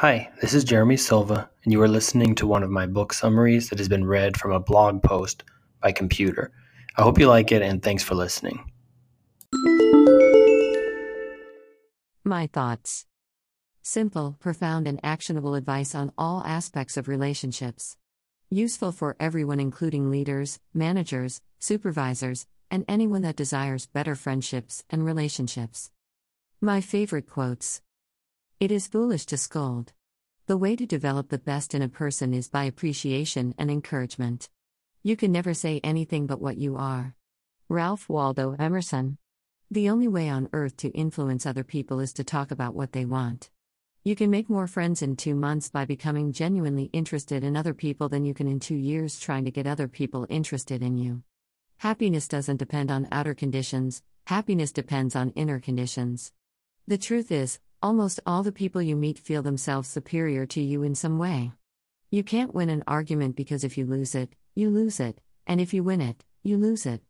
Hi, this is Jeremy Silva, and you are listening to one of my book summaries that has been read from a blog post by computer. I hope you like it, and thanks for listening. My thoughts. Simple, profound, and actionable advice on all aspects of relationships. Useful for everyone, including leaders, managers, supervisors, and anyone that desires better friendships and relationships. My favorite quotes It is foolish to scold. The way to develop the best in a person is by appreciation and encouragement. You can never say anything but what you are. Ralph Waldo Emerson. The only way on earth to influence other people is to talk about what they want. You can make more friends in two months by becoming genuinely interested in other people than you can in two years trying to get other people interested in you. Happiness doesn't depend on outer conditions, happiness depends on inner conditions. The truth is, almost all the people you meet feel themselves superior to you in some way. You can't win an argument because if you lose it, you lose it, and if you win it, you lose it.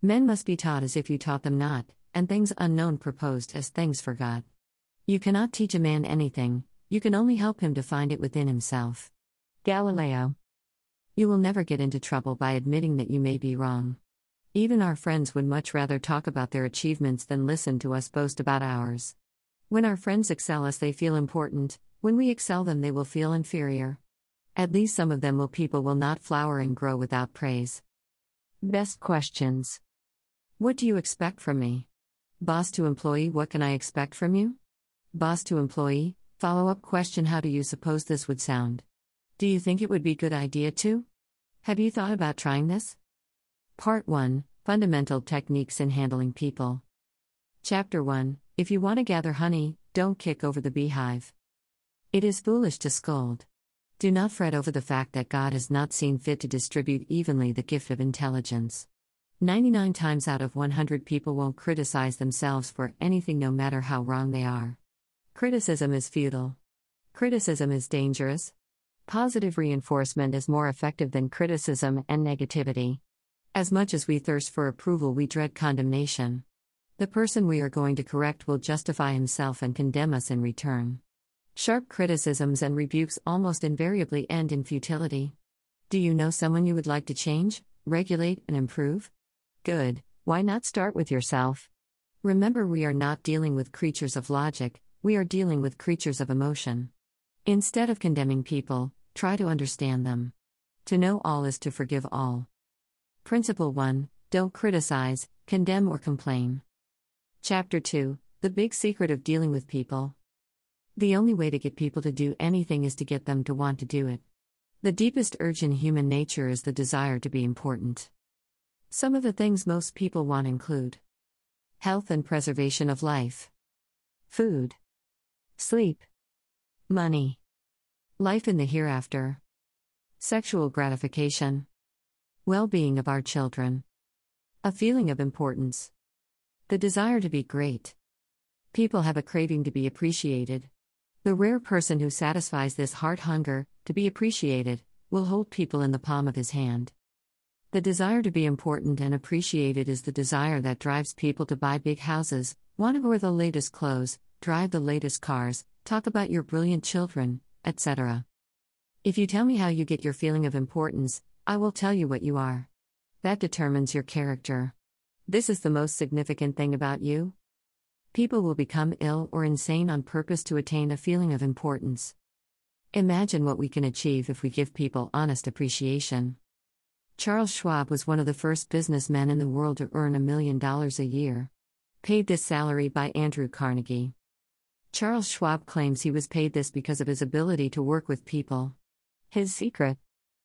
Men must be taught as if you taught them not, and things unknown proposed as things forgot. You cannot teach a man anything, you can only help him to find it within himself. Galileo. You will never get into trouble by admitting that you may be wrong. Even our friends would much rather talk about their achievements than listen to us boast about ours. When our friends excel us, they feel important, when we excel them, they will feel inferior. At least some of them will people will not flower and grow without praise. Best questions What do you expect from me? Boss to employee, what can I expect from you? Boss to employee, follow up question How do you suppose this would sound? Do you think it would be good idea to? Have you thought about trying this? Part 1 Fundamental Techniques in Handling People. Chapter 1 If you want to gather honey, don't kick over the beehive. It is foolish to scold. Do not fret over the fact that God has not seen fit to distribute evenly the gift of intelligence. 99 times out of 100 people won't criticize themselves for anything no matter how wrong they are. Criticism is futile. Criticism is dangerous. Positive reinforcement is more effective than criticism and negativity. As much as we thirst for approval, we dread condemnation. The person we are going to correct will justify himself and condemn us in return. Sharp criticisms and rebukes almost invariably end in futility. Do you know someone you would like to change, regulate, and improve? Good, why not start with yourself? Remember, we are not dealing with creatures of logic, we are dealing with creatures of emotion. Instead of condemning people, try to understand them. To know all is to forgive all. Principle 1 Don't criticize, condemn, or complain. Chapter 2 The Big Secret of Dealing with People. The only way to get people to do anything is to get them to want to do it. The deepest urge in human nature is the desire to be important. Some of the things most people want include health and preservation of life, food, sleep, money, life in the hereafter, sexual gratification, well being of our children, a feeling of importance, the desire to be great. People have a craving to be appreciated. The rare person who satisfies this heart hunger, to be appreciated, will hold people in the palm of his hand. The desire to be important and appreciated is the desire that drives people to buy big houses, want to wear the latest clothes, drive the latest cars, talk about your brilliant children, etc. If you tell me how you get your feeling of importance, I will tell you what you are. That determines your character. This is the most significant thing about you. People will become ill or insane on purpose to attain a feeling of importance. Imagine what we can achieve if we give people honest appreciation. Charles Schwab was one of the first businessmen in the world to earn a million dollars a year. Paid this salary by Andrew Carnegie. Charles Schwab claims he was paid this because of his ability to work with people. His secret?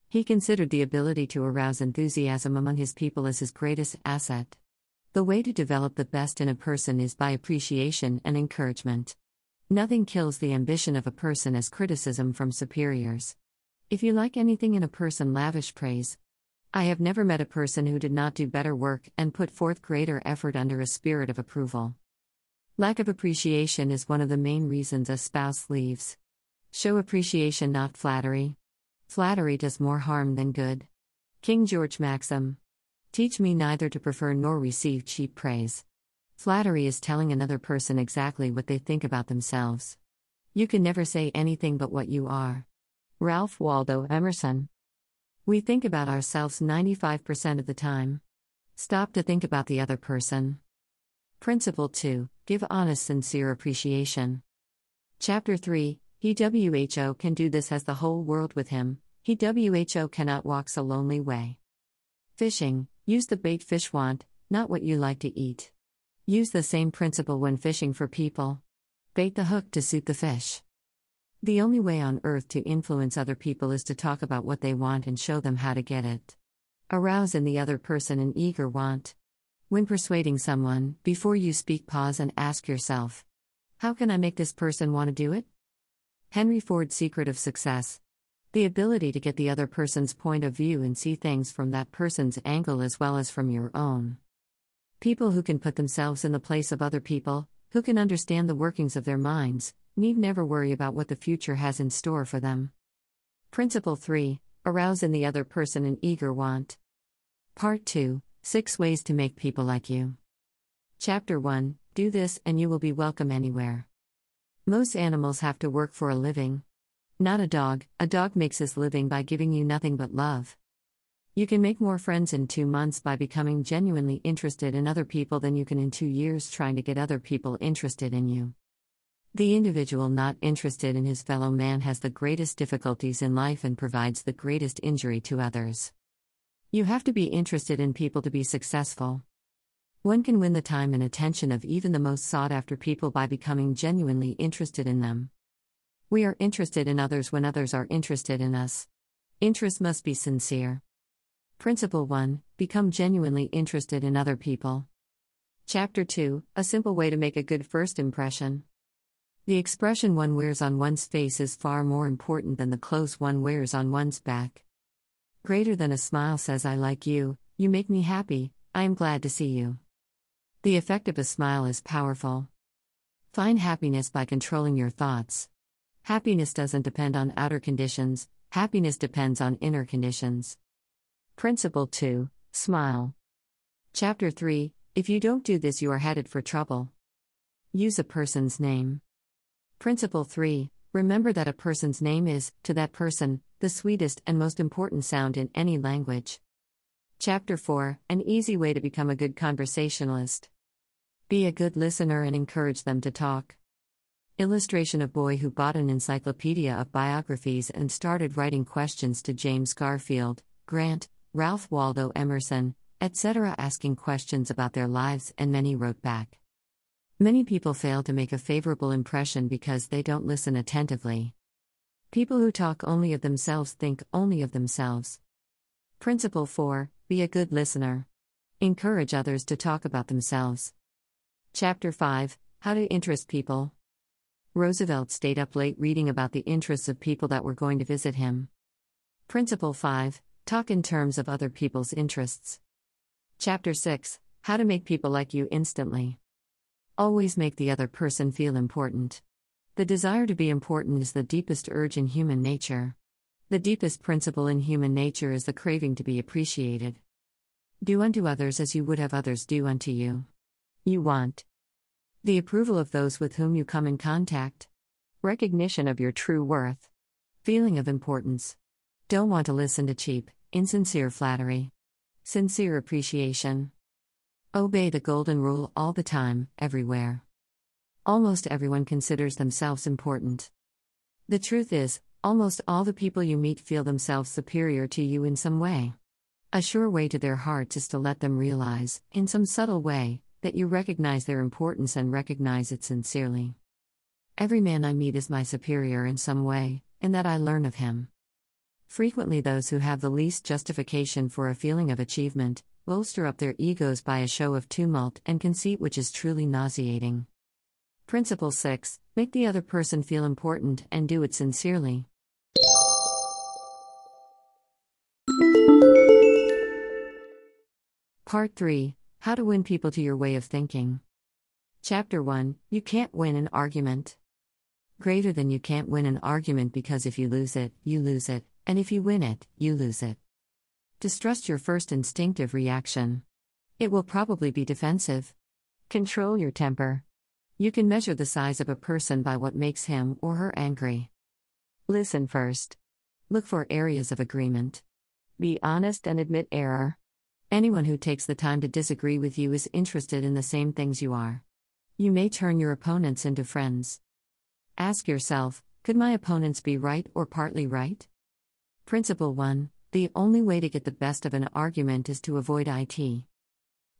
He considered the ability to arouse enthusiasm among his people as his greatest asset. The way to develop the best in a person is by appreciation and encouragement. Nothing kills the ambition of a person as criticism from superiors. If you like anything in a person, lavish praise. I have never met a person who did not do better work and put forth greater effort under a spirit of approval. Lack of appreciation is one of the main reasons a spouse leaves. Show appreciation, not flattery. Flattery does more harm than good. King George Maxim. Teach me neither to prefer nor receive cheap praise. Flattery is telling another person exactly what they think about themselves. You can never say anything but what you are. Ralph Waldo Emerson. We think about ourselves 95% of the time. Stop to think about the other person. Principle 2 Give honest, sincere appreciation. Chapter 3 He WHO can do this has the whole world with him. He WHO cannot walk a lonely way. Fishing Use the bait fish want, not what you like to eat. Use the same principle when fishing for people. Bait the hook to suit the fish. The only way on earth to influence other people is to talk about what they want and show them how to get it. Arouse in the other person an eager want. When persuading someone, before you speak, pause and ask yourself How can I make this person want to do it? Henry Ford's Secret of Success The ability to get the other person's point of view and see things from that person's angle as well as from your own. People who can put themselves in the place of other people, who can understand the workings of their minds, need never worry about what the future has in store for them. Principle 3 Arouse in the other person an eager want. Part 2 Six Ways to Make People Like You. Chapter 1 Do this and you will be welcome anywhere. Most animals have to work for a living. Not a dog, a dog makes his living by giving you nothing but love. You can make more friends in two months by becoming genuinely interested in other people than you can in two years trying to get other people interested in you. The individual not interested in his fellow man has the greatest difficulties in life and provides the greatest injury to others. You have to be interested in people to be successful. One can win the time and attention of even the most sought after people by becoming genuinely interested in them. We are interested in others when others are interested in us. Interest must be sincere. Principle 1 Become genuinely interested in other people. Chapter 2 A simple way to make a good first impression. The expression one wears on one's face is far more important than the clothes one wears on one's back. Greater than a smile says, I like you, you make me happy, I am glad to see you. The effect of a smile is powerful. Find happiness by controlling your thoughts. Happiness doesn't depend on outer conditions, happiness depends on inner conditions. Principle 2 Smile. Chapter 3 If you don't do this, you are headed for trouble. Use a person's name. Principle 3 Remember that a person's name is, to that person, the sweetest and most important sound in any language. Chapter 4 An easy way to become a good conversationalist. Be a good listener and encourage them to talk. Illustration of boy who bought an encyclopedia of biographies and started writing questions to James Garfield, Grant, Ralph Waldo Emerson, etc., asking questions about their lives, and many wrote back. Many people fail to make a favorable impression because they don't listen attentively. People who talk only of themselves think only of themselves. Principle 4 Be a good listener. Encourage others to talk about themselves. Chapter 5 How to Interest People. Roosevelt stayed up late reading about the interests of people that were going to visit him. Principle 5 Talk in terms of other people's interests. Chapter 6 How to Make People Like You Instantly. Always make the other person feel important. The desire to be important is the deepest urge in human nature. The deepest principle in human nature is the craving to be appreciated. Do unto others as you would have others do unto you. You want the approval of those with whom you come in contact, recognition of your true worth, feeling of importance. Don't want to listen to cheap, insincere flattery, sincere appreciation. Obey the golden rule all the time, everywhere. Almost everyone considers themselves important. The truth is, almost all the people you meet feel themselves superior to you in some way. A sure way to their hearts is to let them realize, in some subtle way, that you recognize their importance and recognize it sincerely. Every man I meet is my superior in some way, and that I learn of him. Frequently, those who have the least justification for a feeling of achievement, bolster up their egos by a show of tumult and conceit which is truly nauseating. Principle 6 Make the other person feel important and do it sincerely. Part 3 How to Win People to Your Way of Thinking. Chapter 1 You Can't Win an Argument. Greater than you can't win an argument because if you lose it, you lose it, and if you win it, you lose it. Distrust your first instinctive reaction. It will probably be defensive. Control your temper. You can measure the size of a person by what makes him or her angry. Listen first. Look for areas of agreement. Be honest and admit error. Anyone who takes the time to disagree with you is interested in the same things you are. You may turn your opponents into friends. Ask yourself could my opponents be right or partly right? Principle 1 The only way to get the best of an argument is to avoid IT.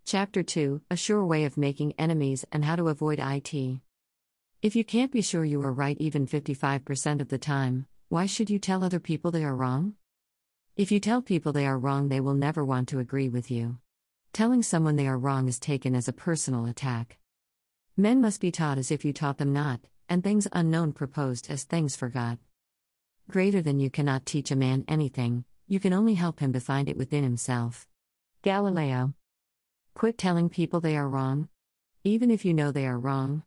Chapter 2 A sure way of making enemies and how to avoid IT. If you can't be sure you are right even 55% of the time, why should you tell other people they are wrong? If you tell people they are wrong, they will never want to agree with you. Telling someone they are wrong is taken as a personal attack. Men must be taught as if you taught them not, and things unknown proposed as things for God. Greater than you cannot teach a man anything, you can only help him to find it within himself. Galileo. Quit telling people they are wrong. Even if you know they are wrong.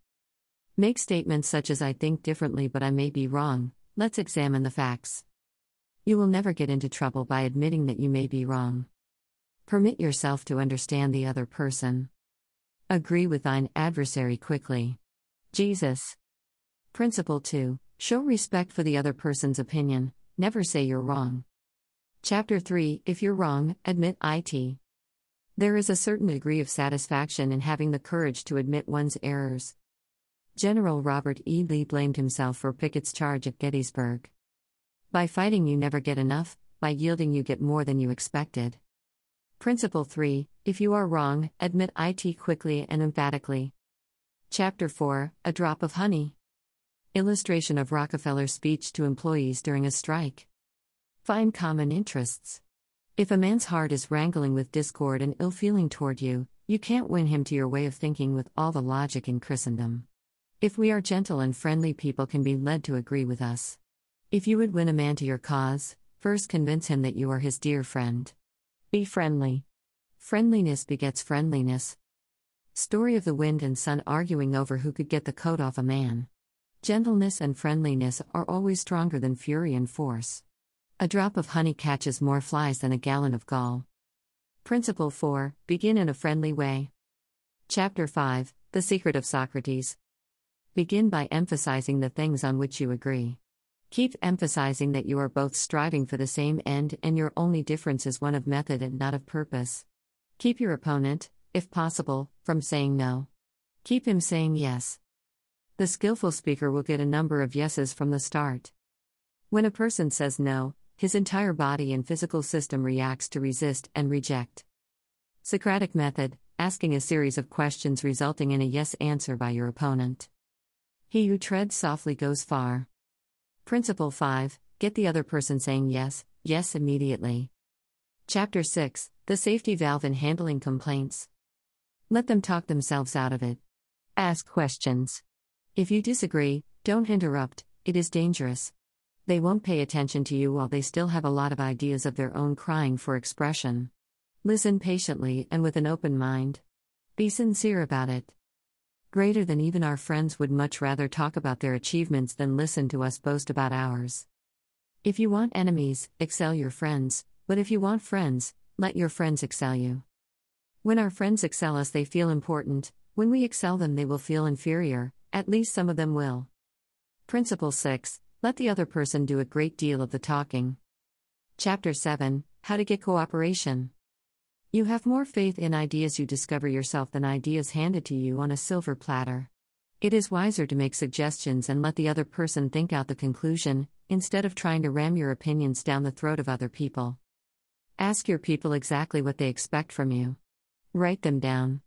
Make statements such as I think differently but I may be wrong, let's examine the facts. You will never get into trouble by admitting that you may be wrong. Permit yourself to understand the other person. Agree with thine adversary quickly. Jesus. Principle 2 Show respect for the other person's opinion, never say you're wrong. Chapter 3 If you're wrong, admit it. There is a certain degree of satisfaction in having the courage to admit one's errors. General Robert E. Lee blamed himself for Pickett's charge at Gettysburg. By fighting, you never get enough, by yielding, you get more than you expected. Principle 3 If you are wrong, admit it quickly and emphatically. Chapter 4 A Drop of Honey. Illustration of Rockefeller's speech to employees during a strike. Find common interests. If a man's heart is wrangling with discord and ill feeling toward you, you can't win him to your way of thinking with all the logic in Christendom. If we are gentle and friendly, people can be led to agree with us. If you would win a man to your cause, first convince him that you are his dear friend. Be friendly. Friendliness begets friendliness. Story of the wind and sun arguing over who could get the coat off a man. Gentleness and friendliness are always stronger than fury and force. A drop of honey catches more flies than a gallon of gall. Principle 4 Begin in a friendly way. Chapter 5 The Secret of Socrates. Begin by emphasizing the things on which you agree. Keep emphasizing that you are both striving for the same end and your only difference is one of method and not of purpose. Keep your opponent, if possible, from saying no. Keep him saying yes. The skillful speaker will get a number of yeses from the start. When a person says no, his entire body and physical system reacts to resist and reject. Socratic method asking a series of questions resulting in a yes answer by your opponent. He who treads softly goes far. Principle 5 Get the other person saying yes, yes immediately. Chapter 6 The Safety Valve in Handling Complaints. Let them talk themselves out of it. Ask questions. If you disagree, don't interrupt, it is dangerous. They won't pay attention to you while they still have a lot of ideas of their own crying for expression. Listen patiently and with an open mind. Be sincere about it greater than even our friends would much rather talk about their achievements than listen to us boast about ours. If you want enemies, excel your friends, but if you want friends, let your friends excel you. When our friends excel us, they feel important, when we excel them, they will feel inferior, at least some of them will. Principle 6 Let the other person do a great deal of the talking. Chapter 7 How to Get Cooperation. You have more faith in ideas you discover yourself than ideas handed to you on a silver platter. It is wiser to make suggestions and let the other person think out the conclusion, instead of trying to ram your opinions down the throat of other people. Ask your people exactly what they expect from you. Write them down.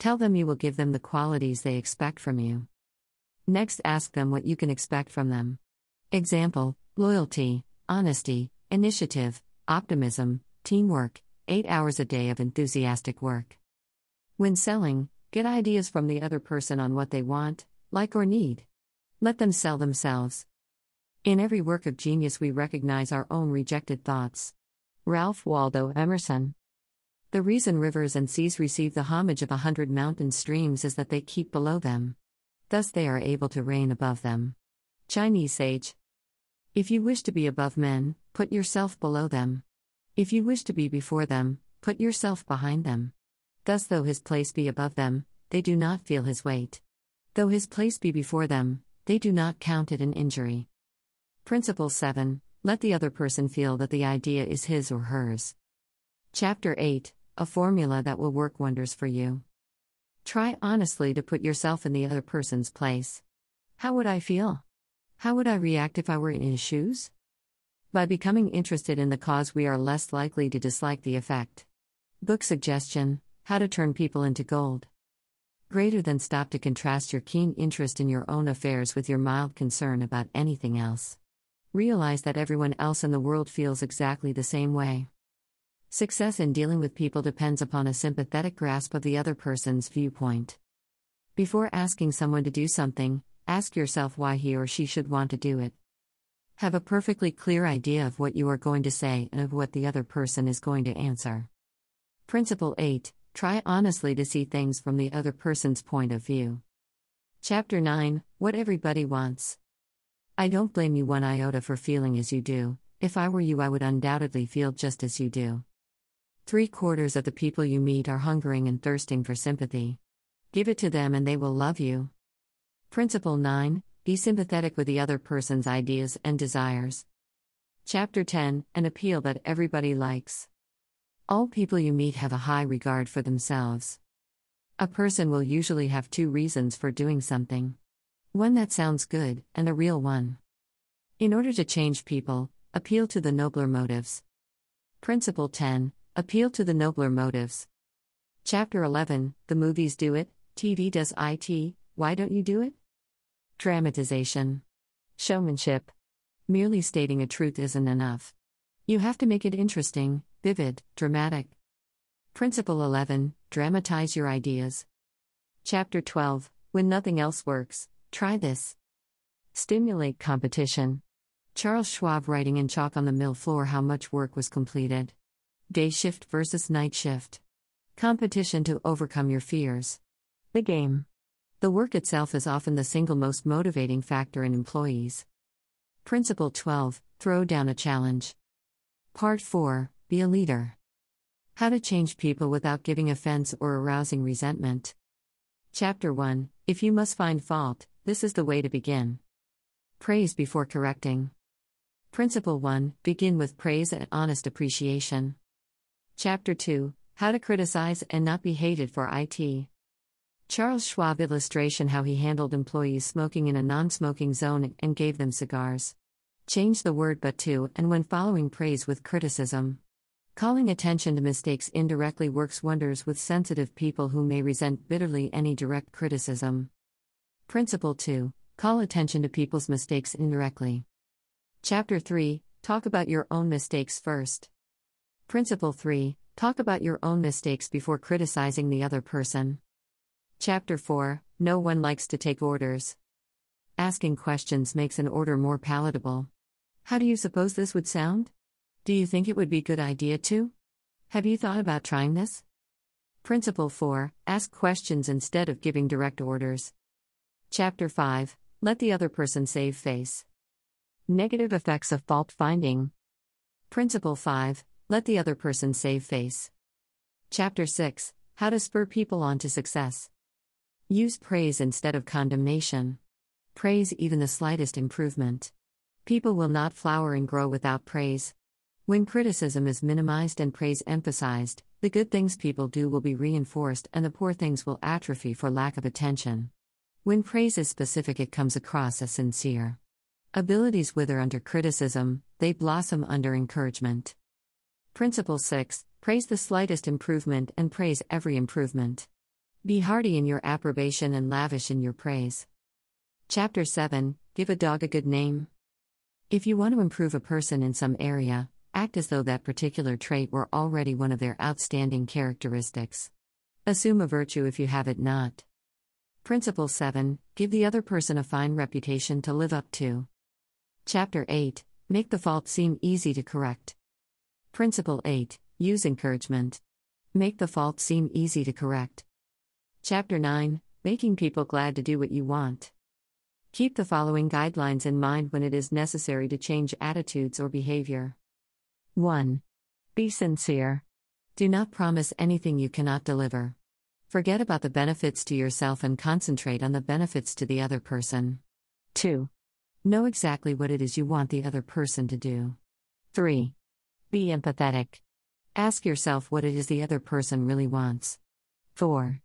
Tell them you will give them the qualities they expect from you. Next, ask them what you can expect from them. Example loyalty, honesty, initiative, optimism, teamwork, 8 hours a day of enthusiastic work. When selling, get ideas from the other person on what they want, like, or need. Let them sell themselves. In every work of genius, we recognize our own rejected thoughts. Ralph Waldo Emerson. The reason rivers and seas receive the homage of a hundred mountain streams is that they keep below them. Thus, they are able to reign above them. Chinese sage. If you wish to be above men, put yourself below them. If you wish to be before them, put yourself behind them. Thus, though his place be above them, they do not feel his weight. Though his place be before them, they do not count it an injury. Principle 7 Let the other person feel that the idea is his or hers. Chapter 8 A formula that will work wonders for you. Try honestly to put yourself in the other person's place. How would I feel? How would I react if I were in his shoes? By becoming interested in the cause, we are less likely to dislike the effect. Book suggestion How to Turn People into Gold. Greater than stop to contrast your keen interest in your own affairs with your mild concern about anything else. Realize that everyone else in the world feels exactly the same way. Success in dealing with people depends upon a sympathetic grasp of the other person's viewpoint. Before asking someone to do something, ask yourself why he or she should want to do it. Have a perfectly clear idea of what you are going to say and of what the other person is going to answer. Principle 8 Try honestly to see things from the other person's point of view. Chapter 9 What Everybody Wants. I don't blame you one iota for feeling as you do. If I were you, I would undoubtedly feel just as you do. Three quarters of the people you meet are hungering and thirsting for sympathy. Give it to them and they will love you. Principle 9 be sympathetic with the other person's ideas and desires. Chapter 10 An appeal that everybody likes. All people you meet have a high regard for themselves. A person will usually have two reasons for doing something one that sounds good, and a real one. In order to change people, appeal to the nobler motives. Principle 10 Appeal to the nobler motives. Chapter 11 The movies do it, TV does IT, why don't you do it? Dramatization. Showmanship. Merely stating a truth isn't enough. You have to make it interesting, vivid, dramatic. Principle 11 Dramatize your ideas. Chapter 12 When nothing else works, try this. Stimulate competition. Charles Schwab writing in chalk on the mill floor how much work was completed. Day shift versus night shift. Competition to overcome your fears. The game. The work itself is often the single most motivating factor in employees. Principle 12 Throw down a challenge. Part 4 Be a leader. How to change people without giving offense or arousing resentment. Chapter 1 If you must find fault, this is the way to begin. Praise before correcting. Principle 1 Begin with praise and honest appreciation. Chapter 2 How to criticize and not be hated for IT. Charles Schwab illustration how he handled employees smoking in a non smoking zone and gave them cigars. Change the word but to and when following praise with criticism. Calling attention to mistakes indirectly works wonders with sensitive people who may resent bitterly any direct criticism. Principle 2 Call attention to people's mistakes indirectly. Chapter 3 Talk about your own mistakes first. Principle 3 Talk about your own mistakes before criticizing the other person. Chapter 4 No one likes to take orders. Asking questions makes an order more palatable. How do you suppose this would sound? Do you think it would be a good idea to? Have you thought about trying this? Principle 4 Ask questions instead of giving direct orders. Chapter 5 Let the other person save face. Negative effects of fault finding. Principle 5 Let the other person save face. Chapter 6 How to spur people on to success. Use praise instead of condemnation. Praise even the slightest improvement. People will not flower and grow without praise. When criticism is minimized and praise emphasized, the good things people do will be reinforced and the poor things will atrophy for lack of attention. When praise is specific, it comes across as sincere. Abilities wither under criticism, they blossom under encouragement. Principle 6 Praise the slightest improvement and praise every improvement. Be hearty in your approbation and lavish in your praise. Chapter 7 Give a dog a good name. If you want to improve a person in some area, act as though that particular trait were already one of their outstanding characteristics. Assume a virtue if you have it not. Principle 7 Give the other person a fine reputation to live up to. Chapter 8 Make the fault seem easy to correct. Principle 8 Use encouragement. Make the fault seem easy to correct. Chapter 9 Making People Glad to Do What You Want. Keep the following guidelines in mind when it is necessary to change attitudes or behavior. 1. Be sincere. Do not promise anything you cannot deliver. Forget about the benefits to yourself and concentrate on the benefits to the other person. 2. Know exactly what it is you want the other person to do. 3. Be empathetic. Ask yourself what it is the other person really wants. 4.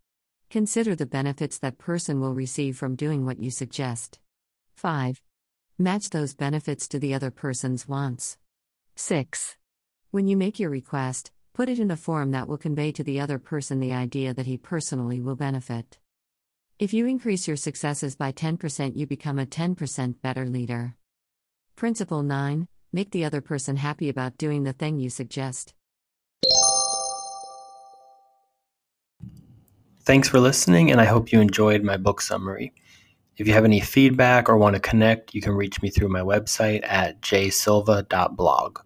Consider the benefits that person will receive from doing what you suggest. 5. Match those benefits to the other person's wants. 6. When you make your request, put it in a form that will convey to the other person the idea that he personally will benefit. If you increase your successes by 10%, you become a 10% better leader. Principle 9 Make the other person happy about doing the thing you suggest. Thanks for listening, and I hope you enjoyed my book summary. If you have any feedback or want to connect, you can reach me through my website at jsilva.blog.